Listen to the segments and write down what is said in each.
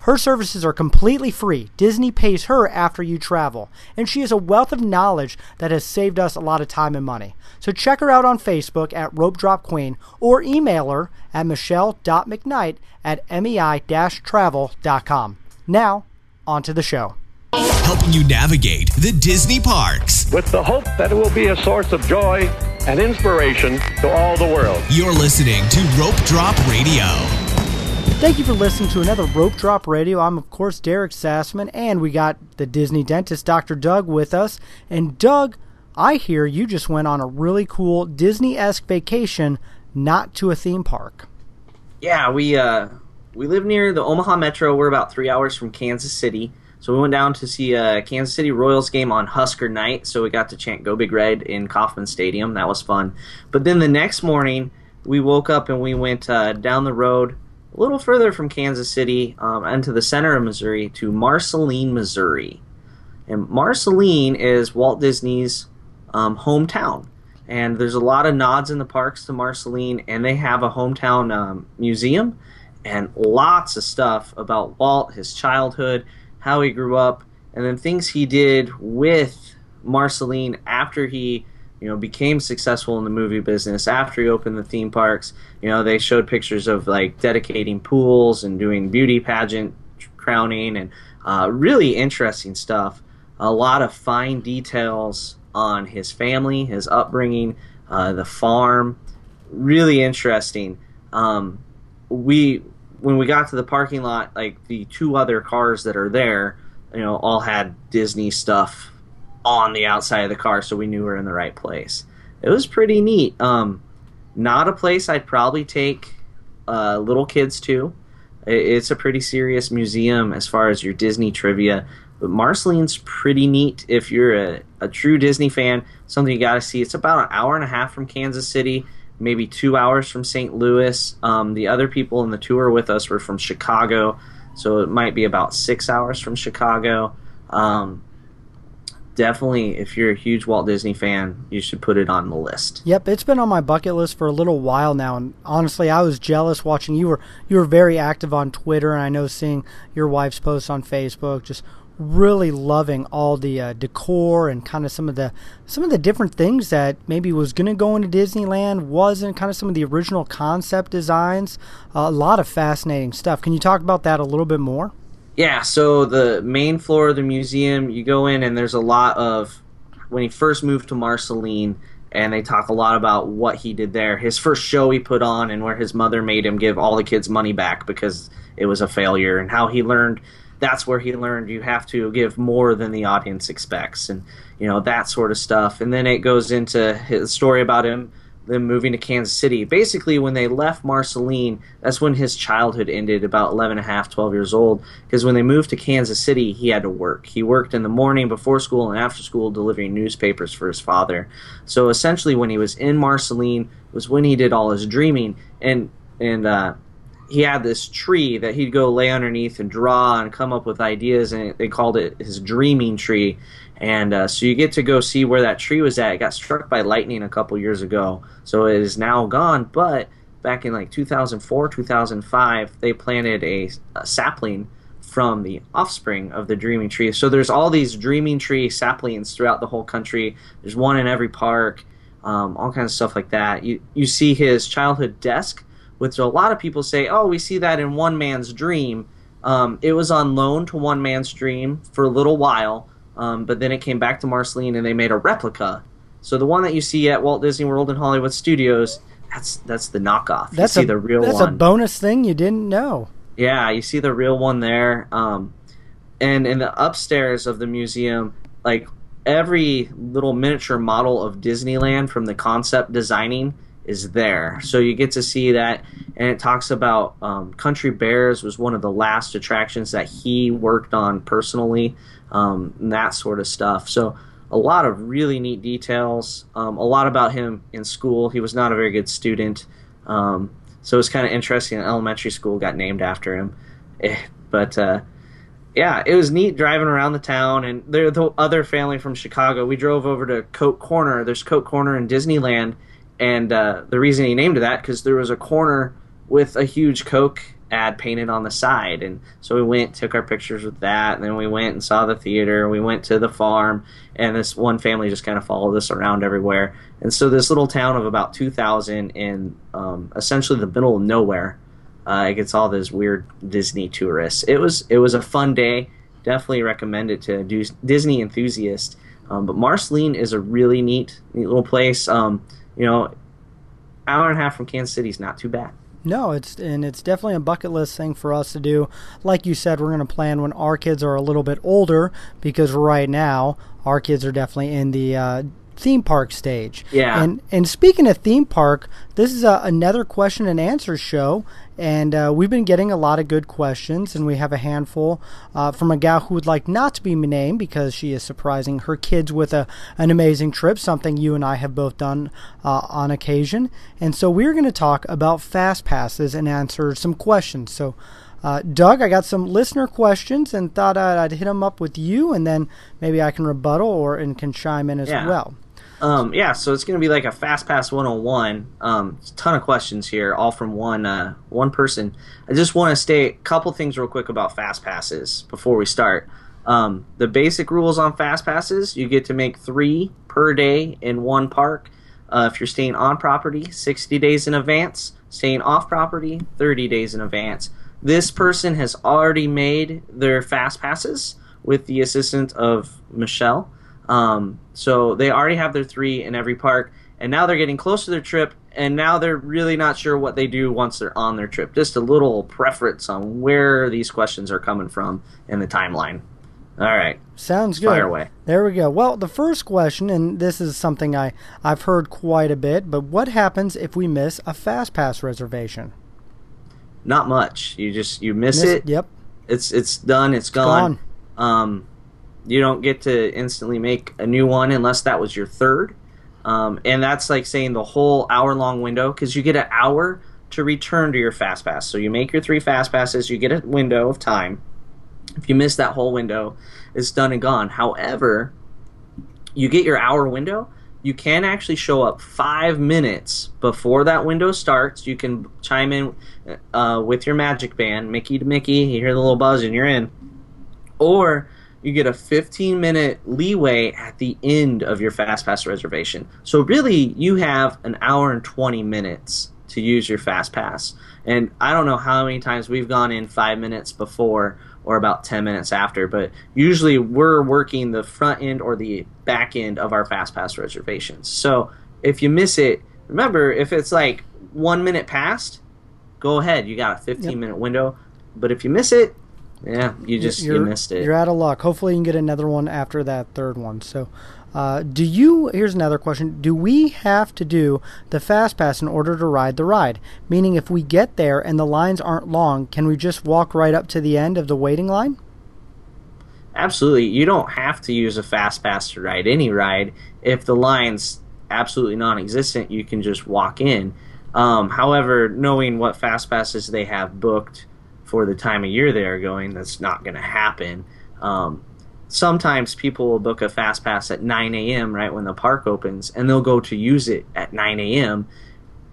Her services are completely free. Disney pays her after you travel, and she has a wealth of knowledge that has saved us a lot of time and money. So check her out on Facebook at Rope Drop Queen or email her at michelle.mcknight at mei-travel.com. Now, on to the show. Helping you navigate the Disney parks. with the hope that it will be a source of joy and inspiration to all the world. You're listening to Rope Drop Radio. Thank you for listening to another Rope Drop Radio. I'm, of course, Derek Sassman, and we got the Disney dentist, Dr. Doug, with us. And, Doug, I hear you just went on a really cool Disney esque vacation, not to a theme park. Yeah, we uh, we live near the Omaha Metro. We're about three hours from Kansas City, so we went down to see a Kansas City Royals game on Husker night. So we got to chant "Go Big Red" in Kauffman Stadium. That was fun. But then the next morning, we woke up and we went uh, down the road a little further from Kansas City um, into the center of Missouri to Marceline, Missouri. And Marceline is Walt Disney's um, hometown. And there's a lot of nods in the parks to Marceline, and they have a hometown um, museum and lots of stuff about Walt, his childhood, how he grew up, and then things he did with Marceline after he, you know, became successful in the movie business, after he opened the theme parks. You know, they showed pictures of like dedicating pools and doing beauty pageant crowning and uh, really interesting stuff. A lot of fine details on his family, his upbringing, uh, the farm. Really interesting. Um, we when we got to the parking lot, like the two other cars that are there, you know, all had Disney stuff on the outside of the car, so we knew we were in the right place. It was pretty neat. Um, not a place I'd probably take uh, little kids to. It's a pretty serious museum as far as your Disney trivia. But Marceline's pretty neat if you're a, a true Disney fan. Something you got to see. It's about an hour and a half from Kansas City, maybe two hours from St. Louis. Um, the other people in the tour with us were from Chicago, so it might be about six hours from Chicago. Um, definitely, if you're a huge Walt Disney fan, you should put it on the list. Yep, it's been on my bucket list for a little while now, and honestly, I was jealous watching you were you were very active on Twitter, and I know seeing your wife's posts on Facebook, just really loving all the uh, decor and kind of some of the some of the different things that maybe was going to go into Disneyland wasn't kind of some of the original concept designs. a lot of fascinating stuff. Can you talk about that a little bit more? Yeah, so the main floor of the museum, you go in and there's a lot of when he first moved to Marceline, and they talk a lot about what he did there. His first show he put on, and where his mother made him give all the kids money back because it was a failure, and how he learned. That's where he learned you have to give more than the audience expects, and you know that sort of stuff. And then it goes into his story about him them moving to Kansas City. Basically, when they left Marceline, that's when his childhood ended, about 11 and a half, 12 years old. Because when they moved to Kansas City, he had to work. He worked in the morning before school and after school delivering newspapers for his father. So essentially, when he was in Marceline, was when he did all his dreaming. And, and, uh, he had this tree that he'd go lay underneath and draw and come up with ideas, and they called it his dreaming tree. And uh, so you get to go see where that tree was at. It got struck by lightning a couple years ago, so it is now gone. But back in like 2004, 2005, they planted a, a sapling from the offspring of the dreaming tree. So there's all these dreaming tree saplings throughout the whole country. There's one in every park, um, all kinds of stuff like that. You you see his childhood desk, which a lot of people say, oh, we see that in one man's dream. Um, it was on loan to one man's dream for a little while, um, but then it came back to Marceline and they made a replica. So the one that you see at Walt Disney World and Hollywood Studios, that's that's the knockoff. That's you see a the real one. that's one. a bonus thing you didn't know. Yeah, you see the real one there. Um, and in the upstairs of the museum, like every little miniature model of Disneyland from the concept designing is there. So you get to see that, and it talks about um, Country Bears was one of the last attractions that he worked on personally, um, and that sort of stuff. So a lot of really neat details. Um, a lot about him in school. He was not a very good student. Um, so it's kind of interesting. Elementary school got named after him, eh, but uh, yeah, it was neat driving around the town. And there, the other family from Chicago, we drove over to Coke Corner. There's Coke Corner in Disneyland, and uh, the reason he named it that because there was a corner with a huge Coke ad painted on the side. And so we went, took our pictures with that, and then we went and saw the theater. We went to the farm, and this one family just kind of followed us around everywhere. And so this little town of about 2,000 in um, essentially the middle of nowhere, uh, it gets all those weird Disney tourists. It was it was a fun day. Definitely recommend it to Disney enthusiasts. Um, but Marceline is a really neat, neat little place. Um, you know, hour and a half from Kansas City is not too bad. No, it's and it's definitely a bucket list thing for us to do. Like you said, we're going to plan when our kids are a little bit older because right now our kids are definitely in the uh, theme park stage. Yeah. And and speaking of theme park, this is a, another question and answer show, and uh, we've been getting a lot of good questions, and we have a handful uh, from a gal who would like not to be named because she is surprising her kids with a an amazing trip, something you and I have both done uh, on occasion. And so we're going to talk about fast passes and answer some questions. So. Uh, Doug, I got some listener questions and thought I'd, I'd hit them up with you, and then maybe I can rebuttal or and can chime in as yeah. well. Um, yeah, so it's going to be like a fast pass 101. Um, a ton of questions here, all from one uh, one person. I just want to state a couple things real quick about fast passes before we start. Um, the basic rules on fast passes: you get to make three per day in one park. Uh, if you're staying on property, 60 days in advance. Staying off property, 30 days in advance. This person has already made their fast passes with the assistance of Michelle. Um, so they already have their three in every park, and now they're getting close to their trip, and now they're really not sure what they do once they're on their trip. Just a little preference on where these questions are coming from in the timeline. All right. Sounds good. Fire away. There we go. Well, the first question, and this is something I, I've heard quite a bit, but what happens if we miss a fast pass reservation? Not much. You just you miss, miss it. Yep. It's it's done. it's, it's gone. gone. Um, you don't get to instantly make a new one unless that was your third. Um, and that's like saying the whole hour long window because you get an hour to return to your fast pass. So you make your three fast passes, you get a window of time. If you miss that whole window, it's done and gone. However, you get your hour window. You can actually show up five minutes before that window starts. You can chime in uh, with your magic band, Mickey to Mickey. You hear the little buzz, and you're in. Or you get a 15 minute leeway at the end of your fast pass reservation. So really, you have an hour and 20 minutes to use your fast pass. And I don't know how many times we've gone in five minutes before or about 10 minutes after, but usually we're working the front end or the back end of our fast pass reservations. So if you miss it, remember if it's like one minute past, go ahead. You got a 15 yep. minute window. But if you miss it, yeah, you just you're, you missed it. You're out of luck. Hopefully, you can get another one after that third one. So, uh, do you? Here's another question: Do we have to do the fast pass in order to ride the ride? Meaning, if we get there and the lines aren't long, can we just walk right up to the end of the waiting line? Absolutely. You don't have to use a fast pass to ride any ride. If the line's absolutely non-existent, you can just walk in. Um, however, knowing what fast passes they have booked for the time of year they are going, that's not going to happen. Um, sometimes people will book a fast pass at 9 a.m. right when the park opens, and they'll go to use it at 9 a.m.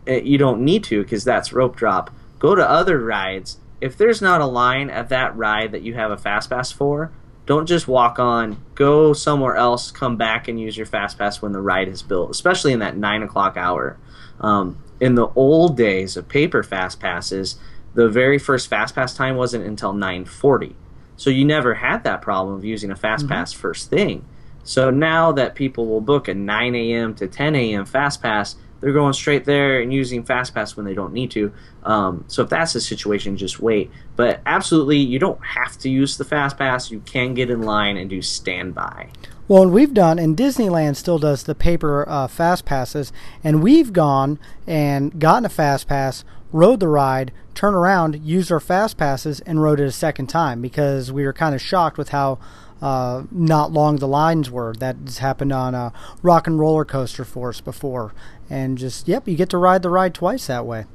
Eh, you don't need to because that's rope drop. Go to other rides. If there's not a line at that ride that you have a fast pass for, don't just walk on. Go somewhere else. Come back and use your fast pass when the ride is built, especially in that nine o'clock hour. Um, in the old days of paper fast passes, the very first fastpass time wasn't until 940 so you never had that problem of using a fast pass mm-hmm. first thing. So now that people will book a 9 a.m to 10 a.m fast pass they're going straight there and using fast pass when they don't need to. Um, so if that's the situation just wait. But absolutely you don't have to use the fast pass you can get in line and do standby. Well, and we've done, and Disneyland still does the paper uh, fast passes, and we've gone and gotten a fast pass, rode the ride, turned around, used our fast passes, and rode it a second time because we were kind of shocked with how uh, not long the lines were. That's happened on a Rock 'n' Roller Coaster for us before, and just yep, you get to ride the ride twice that way.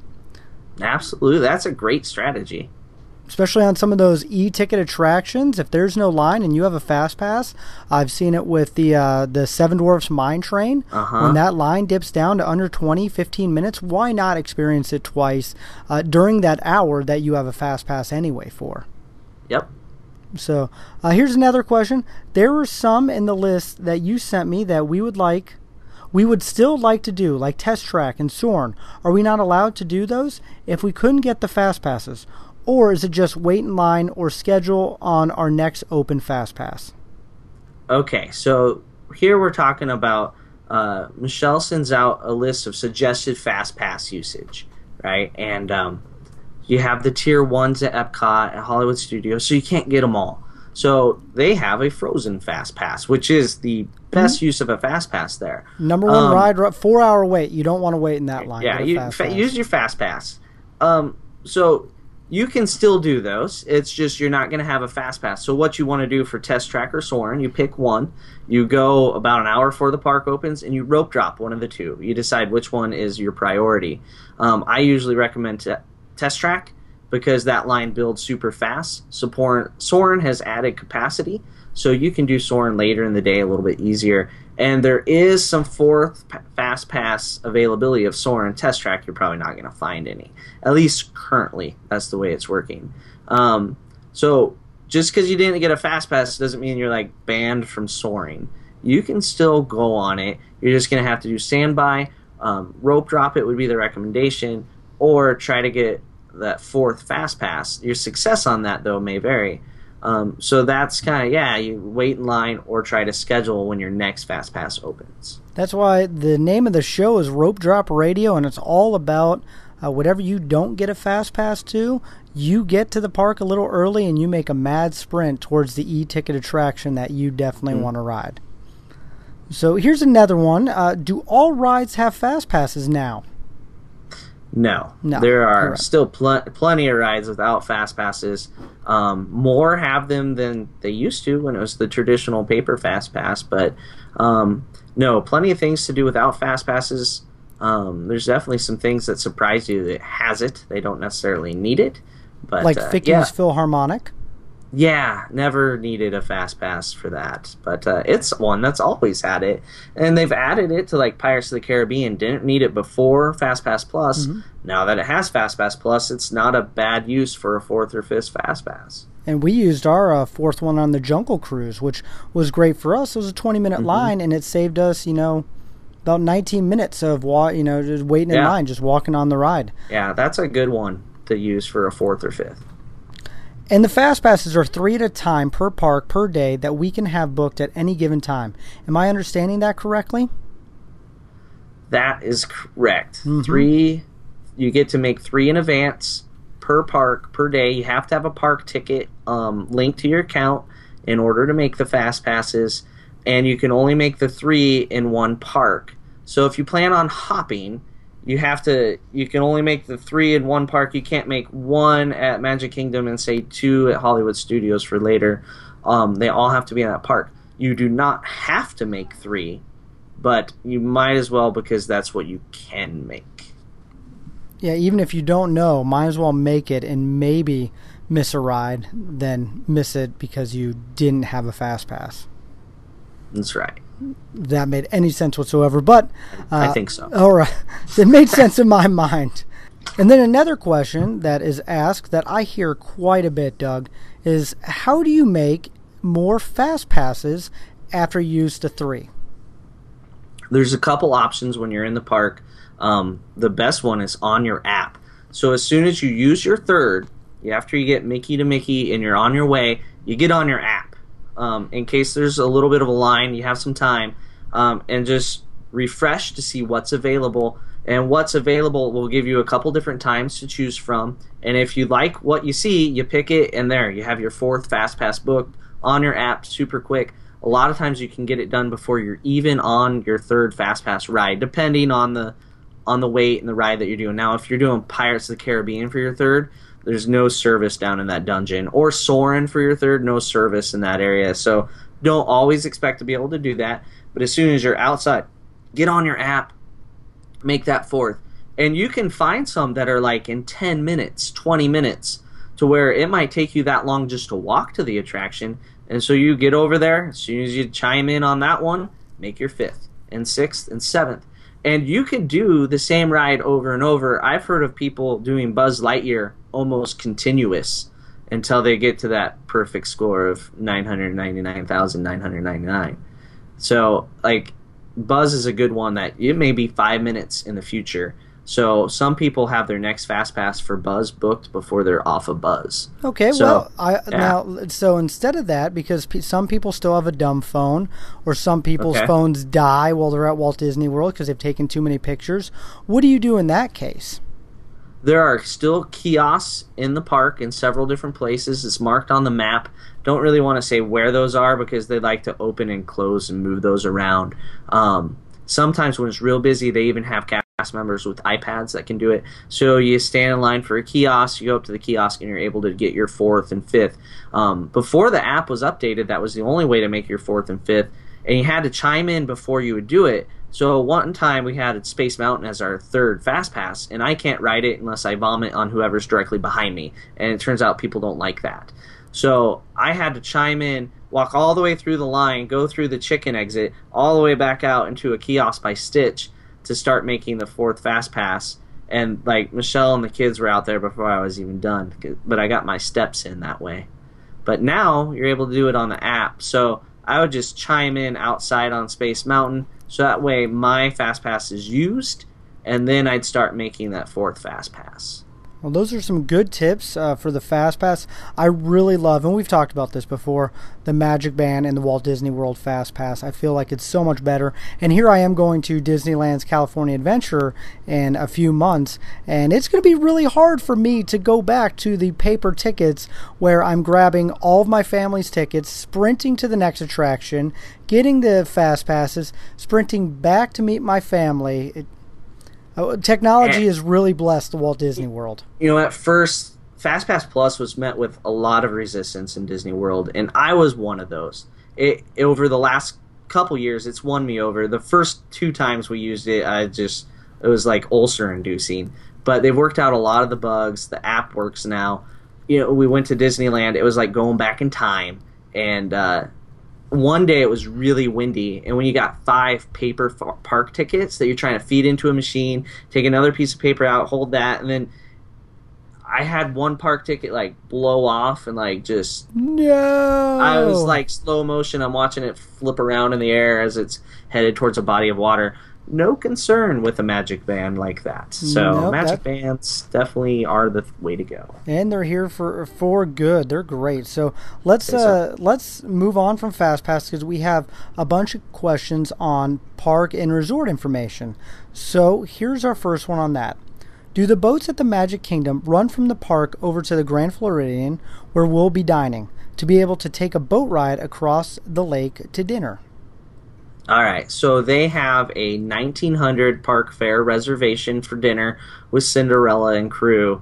Absolutely, that's a great strategy. Especially on some of those e-ticket attractions. If there's no line and you have a fast pass, I've seen it with the uh, the Seven Dwarfs Mine Train. Uh-huh. When that line dips down to under 20, 15 minutes, why not experience it twice uh, during that hour that you have a fast pass anyway for? Yep. So uh, here's another question. There were some in the list that you sent me that we would like, we would still like to do, like Test Track and Soarin'. Are we not allowed to do those if we couldn't get the fast passes? Or is it just wait in line or schedule on our next open fast pass? Okay, so here we're talking about uh, Michelle sends out a list of suggested fast pass usage, right? And um, you have the tier ones at Epcot and Hollywood Studios, so you can't get them all. So they have a frozen fast pass, which is the best use of a fast pass there. Number one Um, ride, four hour wait. You don't want to wait in that line. Yeah, you fa- use your fast pass. Um, so you can still do those. It's just you're not going to have a fast pass. So what you want to do for Test Track or Soarin', you pick one. You go about an hour before the park opens, and you rope drop one of the two. You decide which one is your priority. Um, I usually recommend te- Test Track because that line builds super fast. Soarin', Soarin' has added capacity, so you can do Soarin' later in the day a little bit easier. And there is some fourth fast pass availability of Soarin' Test Track. You're probably not going to find any, at least currently. That's the way it's working. Um, so just because you didn't get a fast pass doesn't mean you're like banned from soaring. You can still go on it. You're just going to have to do standby. Um, rope drop it would be the recommendation, or try to get that fourth fast pass. Your success on that though may vary. Um, so that's kind of yeah. You wait in line or try to schedule when your next fast pass opens. That's why the name of the show is Rope Drop Radio, and it's all about uh, whatever you don't get a fast pass to, you get to the park a little early and you make a mad sprint towards the e-ticket attraction that you definitely want to ride. So here's another one. Uh, do all rides have fast passes now? No, No, there are correct. still pl- plenty of rides without fast passes. Um, more have them than they used to when it was the traditional paper fast pass. But um, no, plenty of things to do without fast passes. Um, there's definitely some things that surprise you that has it. They don't necessarily need it, but Like uh, yeah, PhilharMagic? Yeah, never needed a fast pass for that. But uh, it's one that's always had it, and they've added it to like Pirates of the Caribbean. Didn't need it before Fast Pass Plus. Now that it has Fast Pass Plus, it's not a bad use for a fourth or fifth Fast Pass. And we used our uh, fourth one on the Jungle Cruise, which was great for us. It was a 20 minute Mm-hmm. line, and it saved us, you know, about 19 minutes of wa- you know just waiting in line, just walking on the ride. Yeah, that's a good one to use for a fourth or fifth. And the fast passes are three at a time per park per day that we can have booked at any given time. Am I understanding that correctly? That is correct. Three, you get to make three in advance per park per day. You have to have a park ticket um, linked to your account in order to make the fast passes, and you can only make the three in one park. So if you plan on hopping, you have to. You can only make the three in one park. You can't make one at Magic Kingdom and say two at Hollywood Studios for later. Um, they all have to be in that park. You do not have to make three but you might as well because that's what you can make. Yeah, even if you don't know, might as well make it and maybe miss a ride than miss it because you didn't have a fast pass. That's right. That made any sense whatsoever. But uh, I think so. All right. It made sense in my mind. And then another question that is asked that I hear quite a bit, Doug, is how do you make more fast passes after you use the three? There's a couple options when you're in the park. Um, the best one is on your app. So as soon as you use your third, after you get Mickey to Mickey and you're on your way, you get on your app. Um, in case there's a little bit of a line, you have some time, um, and just refresh to see what's available. And what's available will give you a couple different times to choose from. And if you like what you see, you pick it, and there you have your fourth Fast Pass booked on your app, super quick. A lot of times you can get it done before you're even on your third Fast Pass ride, depending on the on the wait and the ride that you're doing. Now, if you're doing Pirates of the Caribbean for your third, there's no service down in that dungeon, or Soarin' for your third, no service in that area. So don't always expect to be able to do that. But as soon as you're outside, get on your app, make that fourth. And you can find some that are like in 10 minutes, 20 minutes, to where it might take you that long just to walk to the attraction. And so you get over there, as soon as you chime in on that one, make your fifth and sixth and seventh. And you can do the same ride over and over. I've heard of people doing Buzz Lightyear almost continuous until they get to that perfect score of 999,999. So, like, Buzz is a good one that it may be five minutes in the future. So some people have their next fast pass for Buzz booked before they're off of Buzz. Okay, So, well, I yeah. now so instead of that, because pe- some people still have a dumb phone, or some people's Okay. phones die while they're at Walt Disney World because they've taken too many pictures. What do you do in that case? There are still kiosks in the park in several different places. It's marked on the map. Don't really want to say where those are because they like to open and close and move those around. Um, sometimes when it's real busy, they even have cast members with iPads that can do it. So you stand in line for a kiosk, you go up to the kiosk, and you're able to get your fourth and fifth. Um, before the app was updated, that was the only way to make your fourth and fifth, and you had to chime in before you would do it. So one time we had Space Mountain as our third fast pass, and I can't ride it unless I vomit on whoever's directly behind me. And it turns out people don't like that. So I had to chime in, walk all the way through the line, go through the chicken exit, all the way back out into a kiosk by Stitch to start making the fourth fast pass. And like Michelle and the kids were out there before I was even done, but I got my steps in that way. But now you're able to do it on the app. So I would just chime in outside on Space Mountain, so that way my fast pass is used, and then I'd start making that fourth fast pass. Well, those are some good tips uh, for the Fast Pass. I really love, and we've talked about this before, the Magic Band and the Walt Disney World Fast Pass. I feel like it's so much better. And here I am going to Disneyland's California Adventure in a few months, and it's going to be really hard for me to go back to the paper tickets where I'm grabbing all of my family's tickets, sprinting to the next attraction, getting the Fast Passes, sprinting back to meet my family. It, uh, technology And- has really blessed the Walt Disney World. you know, at first, FastPass Plus was met with a lot of resistance in Disney World, and I was one of those. It over the last couple years, it's won me over. The first two times we used it, I just it was like ulcer inducing. But they've worked out a lot of the bugs. The app works now. You know, we went to Disneyland. It was like going back in time, and uh, one day it was really windy, and when you got five paper park tickets that you're trying to feed into a machine, take another piece of paper out, hold that, and then I had one park ticket like blow off and like just No. I was like slow motion. I'm watching it flip around in the air as it's headed towards a body of water. No concern with a magic band like that. So Nope, magic that- bands definitely are the way to go. and they're here for for good. They're great. So let's uh, let's move on from Fast Pass because we have a bunch of questions on park and resort information. So here's our first one on that. Do the boats at the Magic Kingdom run from the park over to the Grand Floridian where we'll be dining to be able to take a boat ride across the lake to dinner? All right, so they have a 1900 Park Fare reservation for dinner with Cinderella and crew,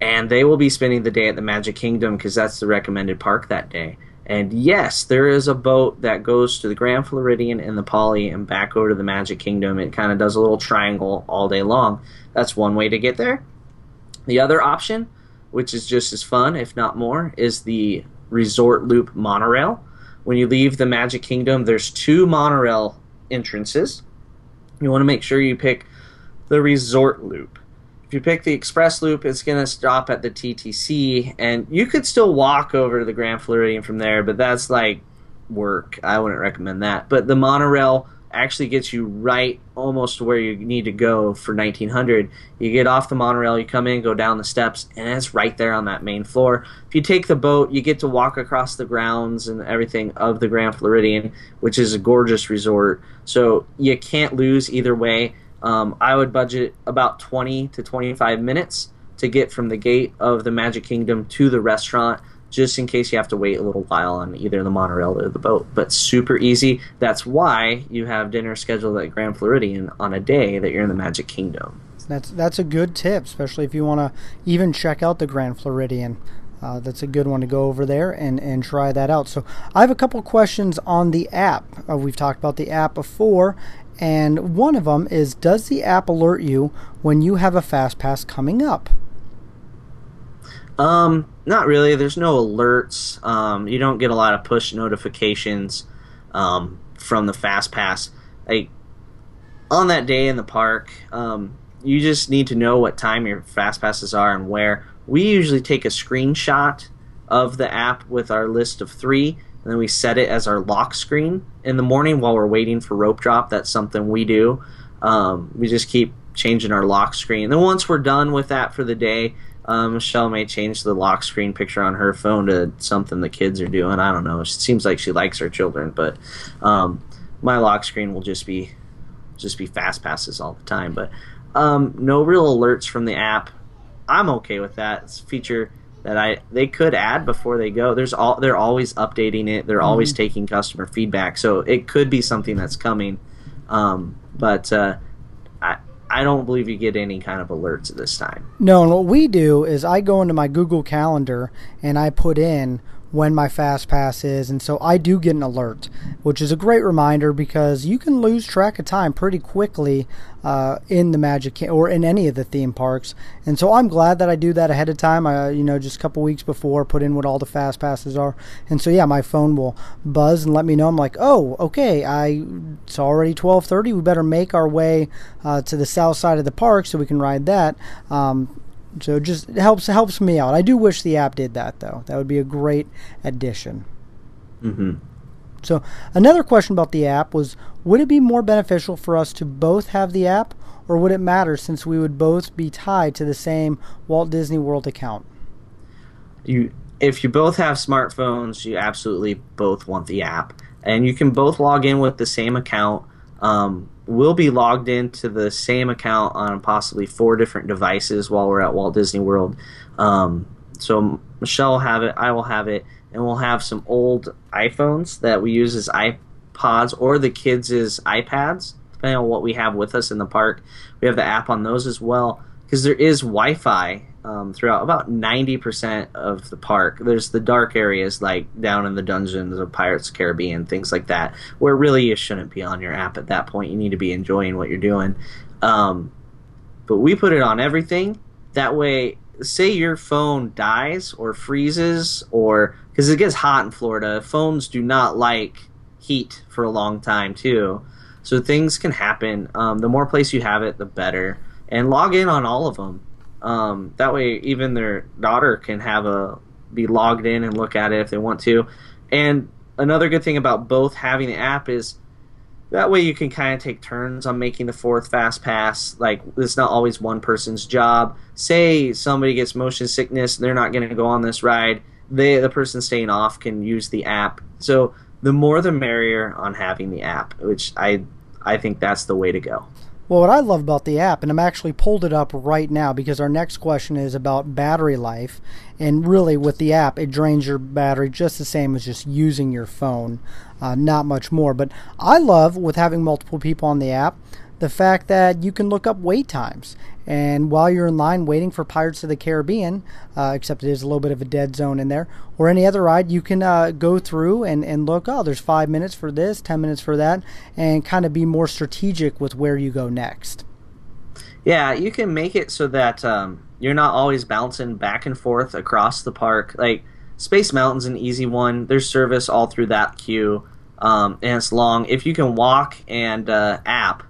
and they will be spending the day at the Magic Kingdom because that's the recommended park that day. And yes, there is a boat that goes to the Grand Floridian and the Poly and back over to the Magic Kingdom. It kind of does a little triangle all day long. That's one way to get there. The other option, which is just as fun, if not more, is the Resort Loop monorail. When you leave the Magic Kingdom, there's two monorail entrances. You want to make sure you pick the Resort Loop. If you pick the Express Loop, it's going to stop at the TTC, and you could still walk over to the Grand Floridian from there, but that's like work. I wouldn't recommend that. But the monorail actually gets you right almost where you need to go for 1900. You get off the monorail, you come in, go down the steps, and it's right there on that main floor. If you take the boat, you get to walk across the grounds and everything of the Grand Floridian, which is a gorgeous resort. So you can't lose either way. Um, I would budget about 20 to 25 minutes to get from the gate of the Magic Kingdom to the restaurant just in case you have to wait a little while on either the monorail or the boat. But super easy. That's why you have dinner scheduled at Grand Floridian on a day that you're in the Magic Kingdom. That's that's a good tip, especially if you want to even check out the Grand Floridian. Uh, that's a good one to go over there and, and try that out. So I have a couple questions on the app. Uh, we've talked about the app before, and one of them is Does the app alert you when you have a fast pass coming up? Um, not really. There's no alerts. Um, you don't get a lot of push notifications um, from the fast pass. Like on that day in the park, um, you just need to know what time your fast passes are and where. We usually take a screenshot of the app with our list of three, and then we set it as our lock screen in the morning while we're waiting for rope drop. That's something we do. Um, we just keep changing our lock screen. And then once we're done with that for the day, um, Michelle may change the lock screen picture on her phone to something the kids are doing. I don't know. It seems like she likes her children, but um, my lock screen will just be just be fast passes all the time. But um, no real alerts from the app. I'm okay with that. It's a feature that I they could add before they go. There's all they're always updating it. They're always taking customer feedback, so it could be something that's coming. Um, but uh, I don't believe you get any kind of alerts at this time. No, and what we do is I go into my Google Calendar and I put in when my fast pass is and so I do get an alert which is a great reminder because you can lose track of time pretty quickly uh, in the Magic or in any of the theme parks. And so I'm glad that I do that ahead of time. I you know just a couple weeks before put in what all the fast passes are. And so yeah my phone will buzz and let me know. I'm like oh okay I it's already 12:30 we better make our way uh, to the south side of the park so we can ride that. Um, so just it helps helps me out. I do wish the app did that though. That would be a great addition. Mm-hmm. So another question about the app was would it be more beneficial for us to both have the app or would it matter since we would both be tied to the same Walt Disney World account? You if you both have smartphones, you absolutely both want the app, and you can both log in with the same account. Um, we'll be logged into the same account on possibly four different devices while we're at Walt Disney World. Um, so Michelle will have it, I will have it, and we'll have some old iPhones that we use as iPods or the kids' iPads, depending on what we have with us in the park. We have the app on those as well because there is Wi-Fi um, throughout about 90% of the park. There's the dark areas like down in the dungeons of Pirates of Caribbean, things like that, where really you shouldn't be on your app at that point. You need to be enjoying what you're doing. Um, but we put it on everything. That way, say your phone dies or freezes, or because it gets hot in Florida, phones do not like heat for a long time, too. So things can happen. Um, the more place you have it, the better. And log in on all of them. Um, that way, even their daughter can have a be logged in and look at it if they want to. And another good thing about both having the app is that way you can kind of take turns on making the fourth fast pass. Like it's not always one person's job. Say somebody gets motion sickness, they're not going to go on this ride. They the person staying off can use the app. So the more the merrier on having the app, which I I think that's the way to go. Well, what I love about the app, and I'm actually pulled it up right now because our next question is about battery life. And really, with the app, it drains your battery just the same as just using your phone, uh, not much more. But I love, with having multiple people on the app, the fact that you can look up wait times. And while you're in line waiting for Pirates of the Caribbean, uh, except it is a little bit of a dead zone in there, or any other ride, you can uh, go through and, and look, oh, there's five minutes for this, 10 minutes for that, and kind of be more strategic with where you go next. Yeah, you can make it so that um, you're not always bouncing back and forth across the park. Like Space Mountain's an easy one. There's service all through that queue, um, and it's long. If you can walk and uh, app,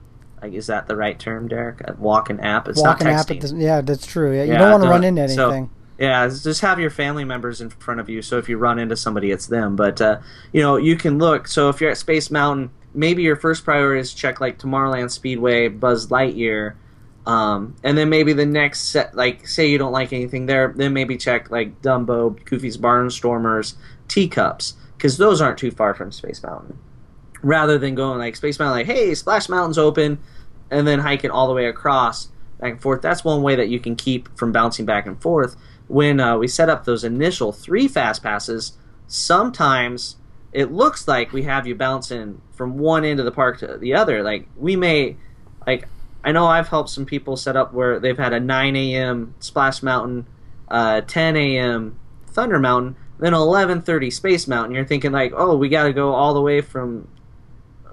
like is that the right term, Derek? Walk app. It's Walk not app, texting. doesn't- yeah, that's true. Yeah, you Yeah, don't want to run into so- anything. Yeah, just have your family members in front of you. So if you run into somebody, it's them. But uh, you know, you can look. So if you're at Space Mountain, maybe your first priority is check like Tomorrowland Speedway, Buzz Lightyear, um, and then maybe the next set, like say you don't like anything there, then maybe check like Dumbo, Goofy's Barnstormers, Teacups, because those aren't too far from Space Mountain. Rather than going like Space Mountain, like hey, Splash Mountain's open, and then hiking all the way across back and forth. That's one way that you can keep from bouncing back and forth. When uh, we set up those initial three fast passes, sometimes it looks like we have you bouncing from one end of the park to the other. Like we may, like I know I've helped some people set up where they've had a 9 a.m. Splash Mountain, uh, 10 a.m. Thunder Mountain, then 11:30 Space Mountain. You're thinking like, oh, we got to go all the way from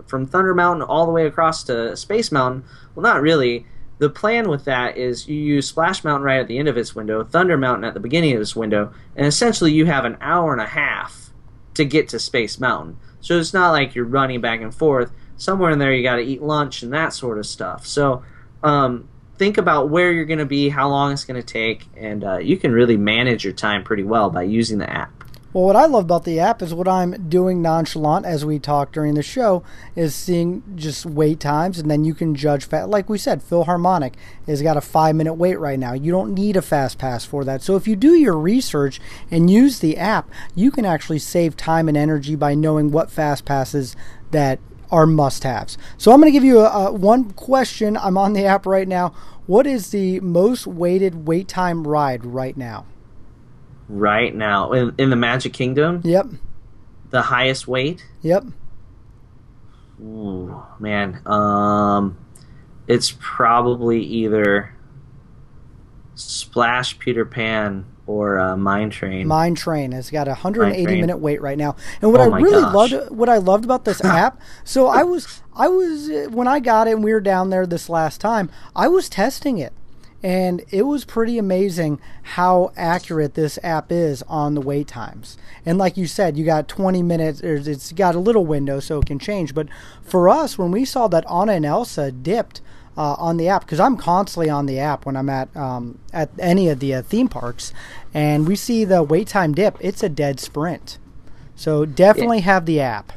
from Thunder Mountain all the way across to Space Mountain. Well, not really. The plan with that is you use Splash Mountain right at the end of its window, Thunder Mountain at the beginning of its window, and essentially you have an hour and a half to get to Space Mountain. So it's not like you're running back and forth. Somewhere in there you got to eat lunch and that sort of stuff. So um, think about where you're going to be, how long it's going to take, and uh, you can really manage your time pretty well by using the app. Well, what I love about the app is what I'm doing nonchalant as we talk during the show is seeing just wait times, and then you can judge. Like we said, PhilharMagic has got a five minute wait right now. You don't need a fast pass for that. So if you do your research and use the app, you can actually save time and energy by knowing what fast passes that are must haves. So I'm going to give you a, a, one question. I'm on the app right now. What is the most waited wait time ride right now? Right now in, in the Magic Kingdom. Yep. The highest weight. Yep. Ooh, man. Um, it's probably either Splash Peter Pan or uh, Mine Train. Mine Train has got a 180 minute wait right now. And what oh I really gosh. loved, what I loved about this app, so I was, I was when I got it and we were down there this last time, I was testing it and it was pretty amazing how accurate this app is on the wait times. And like you said, you got 20 minutes, it's got a little window so it can change. But for us, when we saw that Anna and Elsa dipped uh, on the app, because I'm constantly on the app when I'm at um, at any of the uh, theme parks, and we see the wait time dip, it's a dead sprint. So definitely yeah. have the app.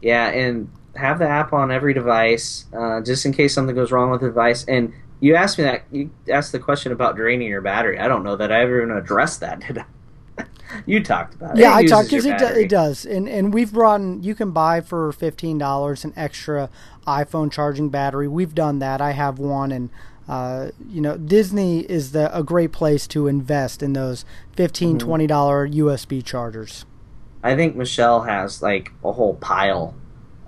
Yeah, and have the app on every device, uh, just in case something goes wrong with the device. And you asked me that. You asked the question about draining your battery. I don't know that I ever even addressed that. Did I? you talked about it. Yeah, it I talked because it, do, it does, and and we've brought in. You can buy for fifteen dollars an extra iPhone charging battery. We've done that. I have one, and uh, you know Disney is the a great place to invest in those 15 mm-hmm. 20 dollar USB chargers. I think Michelle has like a whole pile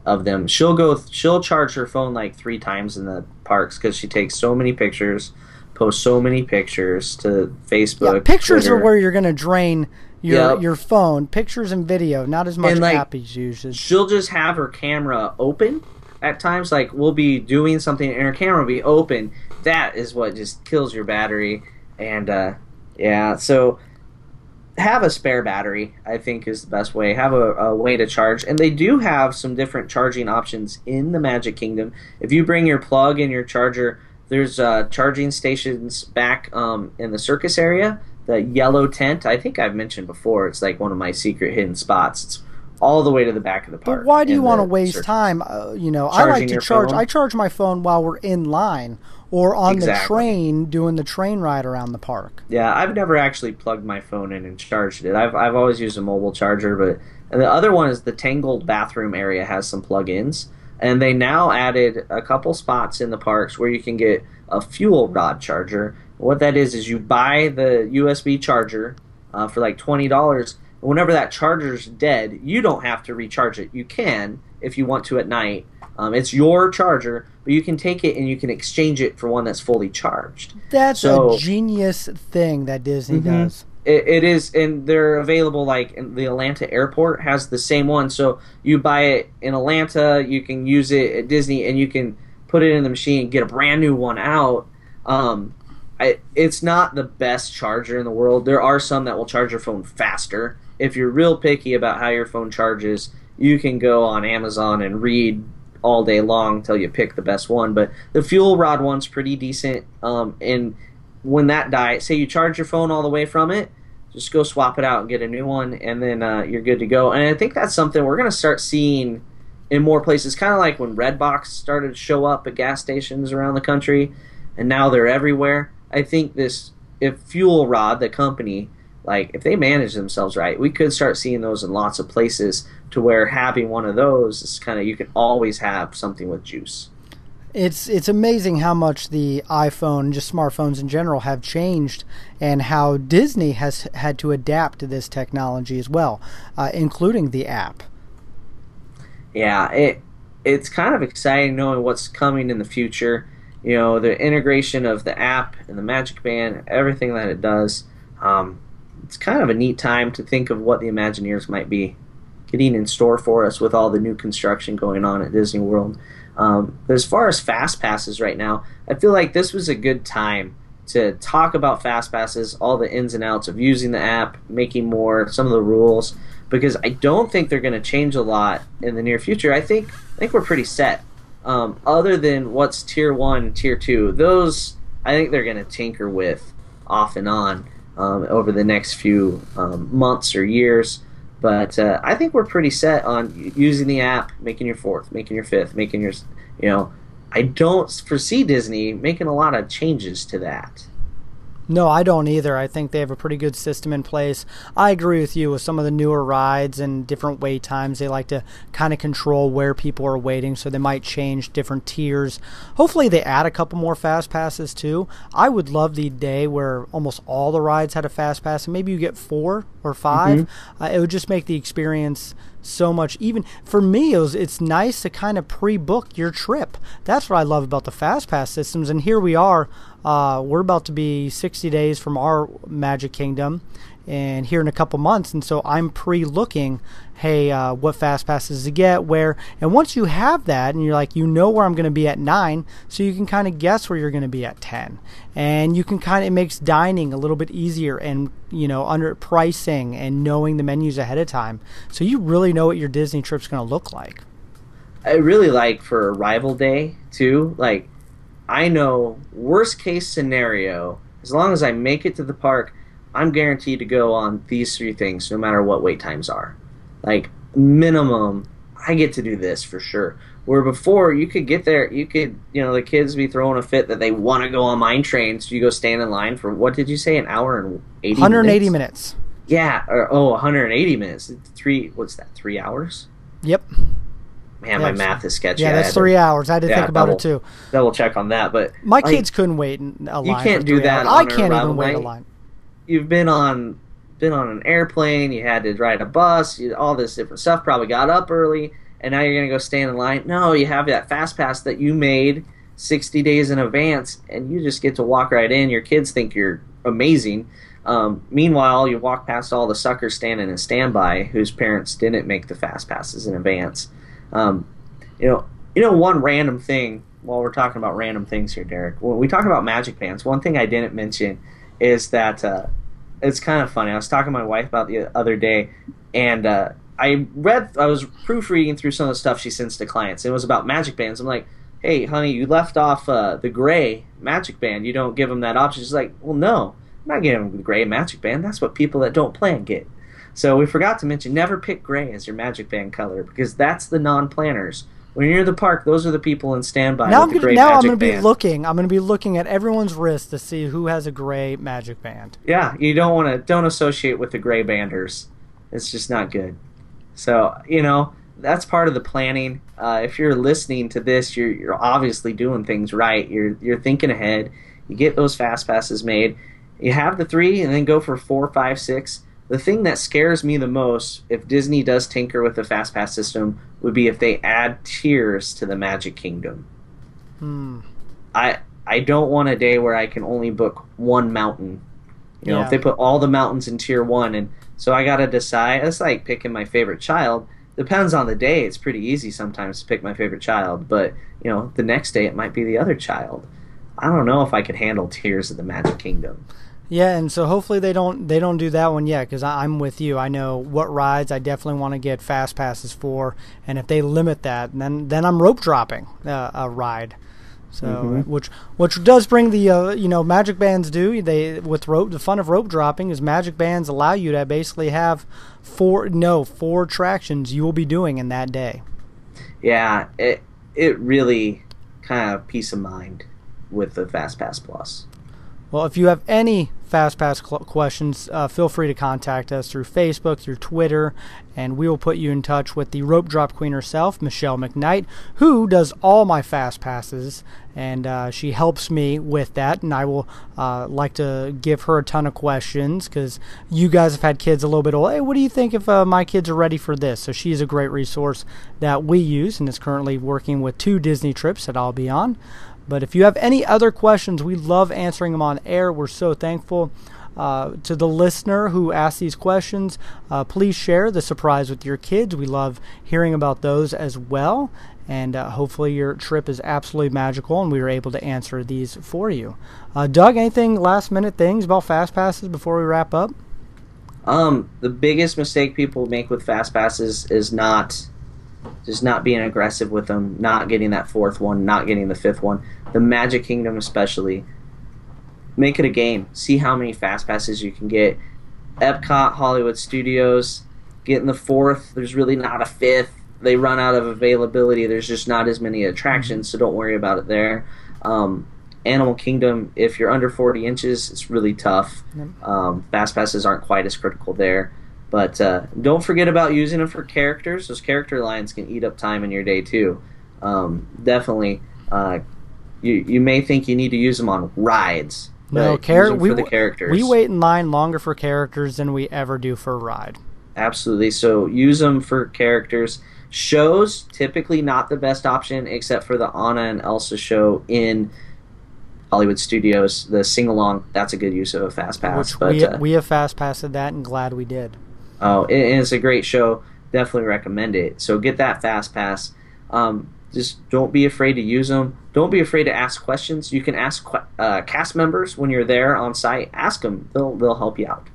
of them. She'll go. She'll charge her phone like three times in the parks because she takes so many pictures, posts so many pictures to Facebook. Yeah, pictures Twitter. are where you're going to drain your yep. your phone. Pictures and video, not as much and, like, as uses. She'll just have her camera open at times. Like we'll be doing something and her camera will be open. That is what just kills your battery. And uh, yeah, so have a spare battery i think is the best way have a, a, way to charge. And they do have some different charging options in the magic kingdom. If you bring your plug and your charger there's uh, charging stations back um, in the circus area. The yellow tent i think i've mentioned before it's like one of my secret hidden spots. It's all the way to the back of the park but why do you want to waste time? Uh, you know Charging i like to charge phone? i charge my phone while we're in line or on exactly. the train doing the train ride around the park. Yeah, I've never actually plugged my phone in and charged it. I've I've always used a mobile charger, but and the other one is the Tangled bathroom area has some plug-ins, and they now added a couple spots in the parks where you can get a fuel rod charger. What that is is you buy the USB charger uh, for like twenty dollars. Whenever that charger's dead, you don't have to recharge it. You can if you want to at night. Um, it's your charger, but you can take it and you can exchange it for one that's fully charged. That's so, a genius thing that Disney mm-hmm. does. It, it is, and they're available. Like in the Atlanta airport has the same one. So you buy it in Atlanta, you can use it at Disney, and you can put it in the machine and get a brand new one out. Um, I, it's not the best charger in the world. There are some that will charge your phone faster. If you're real picky about how your phone charges, you can go on Amazon and read all day long until you pick the best one. But the fuel rod one's pretty decent. Um, and when that dies, say you charge your phone all the way from it, just go swap it out and get a new one, and then uh, you're good to go. And I think that's something we're going to start seeing in more places, kind of like when Redbox started to show up at gas stations around the country, and now they're everywhere. I think this, if Fuel Rod, the company, like if they manage themselves right, we could start seeing those in lots of places to where having one of those is kind of you can always have something with juice. It's it's amazing how much the iPhone, just smartphones in general, have changed, and how Disney has had to adapt to this technology as well, uh, including the app. Yeah, it it's kind of exciting knowing what's coming in the future. You know, the integration of the app and the Magic Band, everything that it does. Um, it's kind of a neat time to think of what the Imagineers might be getting in store for us with all the new construction going on at Disney World. Um, but as far as fast passes right now, I feel like this was a good time to talk about fast passes, all the ins and outs of using the app, making more, some of the rules, because I don't think they're going to change a lot in the near future. I think I think we're pretty set. Um, other than what's tier one, tier two, those I think they're going to tinker with off and on um, over the next few um, months or years. But uh, I think we're pretty set on using the app, making your fourth, making your fifth, making your, you know, I don't foresee Disney making a lot of changes to that. No, I don't either. I think they have a pretty good system in place. I agree with you with some of the newer rides and different wait times. They like to kind of control where people are waiting, so they might change different tiers. Hopefully, they add a couple more fast passes too. I would love the day where almost all the rides had a fast pass, and maybe you get four or 5 mm-hmm. uh, it would just make the experience so much. Even for me, it was, it's nice to kind of pre-book your trip. That's what I love about the fast pass systems. And here we are. Uh, we're about to be 60 days from our Magic Kingdom, and here in a couple months. And so I'm pre-looking, hey, uh, what fast passes to get, where, and once you have that, and you're like, you know where I'm going to be at nine, so you can kind of guess where you're going to be at ten, and you can kind of it makes dining a little bit easier, and you know under pricing and knowing the menus ahead of time, so you really know what your Disney trip's going to look like. I really like for arrival day too, like. I know worst case scenario, as long as I make it to the park, I'm guaranteed to go on these three things no matter what wait times are. Like minimum, I get to do this for sure. Where before you could get there, you could, you know, the kids be throwing a fit that they want to go on mine train, so you go stand in line for what did you say, an hour and 80 180 minutes? minutes. Yeah, or, oh, 180 minutes. Three, what's that, three hours? Yep. Man, yeah, my math is sketchy. Yeah, that's three to, hours. I had to yeah, think about double, it too. Double check on that, but my like, kids couldn't wait in a line. You can't do that. I can't even wait a line you've been on been on an airplane, you had to ride a bus, you, all this different stuff. Probably got up early, and now you're gonna go stand in line. No, you have that fast pass that you made 60 days in advance, and you just get to walk right in. Your kids think you're amazing. Um, meanwhile, you walk past all the suckers standing in standby whose parents didn't make the fast passes in advance. Um, you know, you know one random thing while we're talking about random things here, Derek. When we talk about magic bands, one thing I didn't mention is that uh, it's kind of funny. I was talking to my wife about the other day, and uh, I read, I was proofreading through some of the stuff she sends to clients. It was about magic bands. I'm like, hey, honey, you left off uh, the gray magic band. You don't give them that option. She's like, well, no, I'm not giving them the gray magic band. That's what people that don't plan get. So we forgot to mention, never pick gray as your magic band color because that's the non-planners when you're in the park, those are the people in standby. Now I'm gonna, now I'm going to be looking. I'm going to be looking at everyone's wrist to see who has a gray magic band. Yeah, you don't want to don't associate with the gray banders. It's just not good. So you know that's part of the planning. Uh, if you're listening to this, you're you're obviously doing things right. You're you're thinking ahead. You get those fast passes made. You have the three, and then go for four, five, six the thing that scares me the most if Disney does tinker with the fast pass system would be if they add tiers to the Magic Kingdom. Hmm. I I don't want a day where I can only book one mountain. You know, yeah. if they put all the mountains in tier one, and so I got to decide. It's like picking my favorite child. Depends on the day. It's pretty easy sometimes to pick my favorite child, but you know, the next day it might be the other child. I don't know if I could handle tiers of the Magic Kingdom. Yeah, and so hopefully they don't they don't do that one yet because I'm with you. I know what rides I definitely want to get fast passes for, and if they limit that, then then I'm rope dropping uh, a ride. So mm-hmm. which which does bring the uh, you know magic bands do they with rope the fun of rope dropping is magic bands allow you to basically have four no four attractions you will be doing in that day. Yeah, it it really kind of peace of mind with the Fast Pass Plus. Well, if you have any FastPass cl- questions, uh, feel free to contact us through Facebook, through Twitter, and we will put you in touch with the rope drop queen herself, Michelle McKnight, who does all my fast passes, and uh, she helps me with that. And I will uh, like to give her a ton of questions because you guys have had kids a little bit old. Hey, what do you think if uh, my kids are ready for this? So she's a great resource that we use, and is currently working with two Disney trips that I'll be on. But if you have any other questions, we love answering them on air. We're so thankful. uh, to the listener who asked these questions, uh, please share the surprise with your kids. We love hearing about those as well. And uh, hopefully, your trip is absolutely magical and we were able to answer these for you. Uh, Doug, anything last minute things about Fast Passes before we wrap up? Um, the biggest mistake people make with Fast Passes is not just not being aggressive with them, not getting that fourth one, not getting the fifth one. The Magic Kingdom, especially, make it a game. See how many fast passes you can get. Epcot, Hollywood Studios, getting the fourth. There's really not a fifth. They run out of availability. There's just not as many attractions, so don't worry about it there. Um, Animal Kingdom, if you're under 40 inches, it's really tough. Um, fast passes aren't quite as critical there. But uh, don't forget about using them for characters. Those character lines can eat up time in your day too. Um, definitely, uh, you you may think you need to use them on rides. No, char- we for the characters. We wait in line longer for characters than we ever do for a ride. Absolutely. So use them for characters. Shows typically not the best option, except for the Anna and Elsa show in Hollywood Studios. The sing along that's a good use of a fast pass. Which but we, uh, we have fast passed that and glad we did. It, it's a great show. Definitely recommend it. So get that fast pass. Um, just don't be afraid to use them. Don't be afraid to ask questions. You can ask uh, cast members when you're there on site. Ask them. They'll they'll help you out.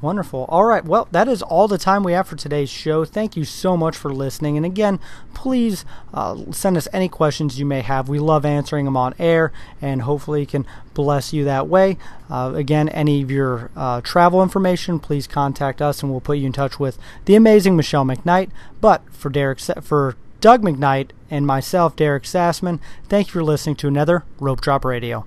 Wonderful. All right. Well, that is all the time we have for today's show. Thank you so much for listening. And again, please uh, send us any questions you may have. We love answering them on air and hopefully can bless you that way. Uh, again, any of your uh, travel information, please contact us and we'll put you in touch with the amazing Michelle McKnight. But for Derek, for Doug McKnight and myself, Derek Sassman, thank you for listening to another Rope Drop Radio.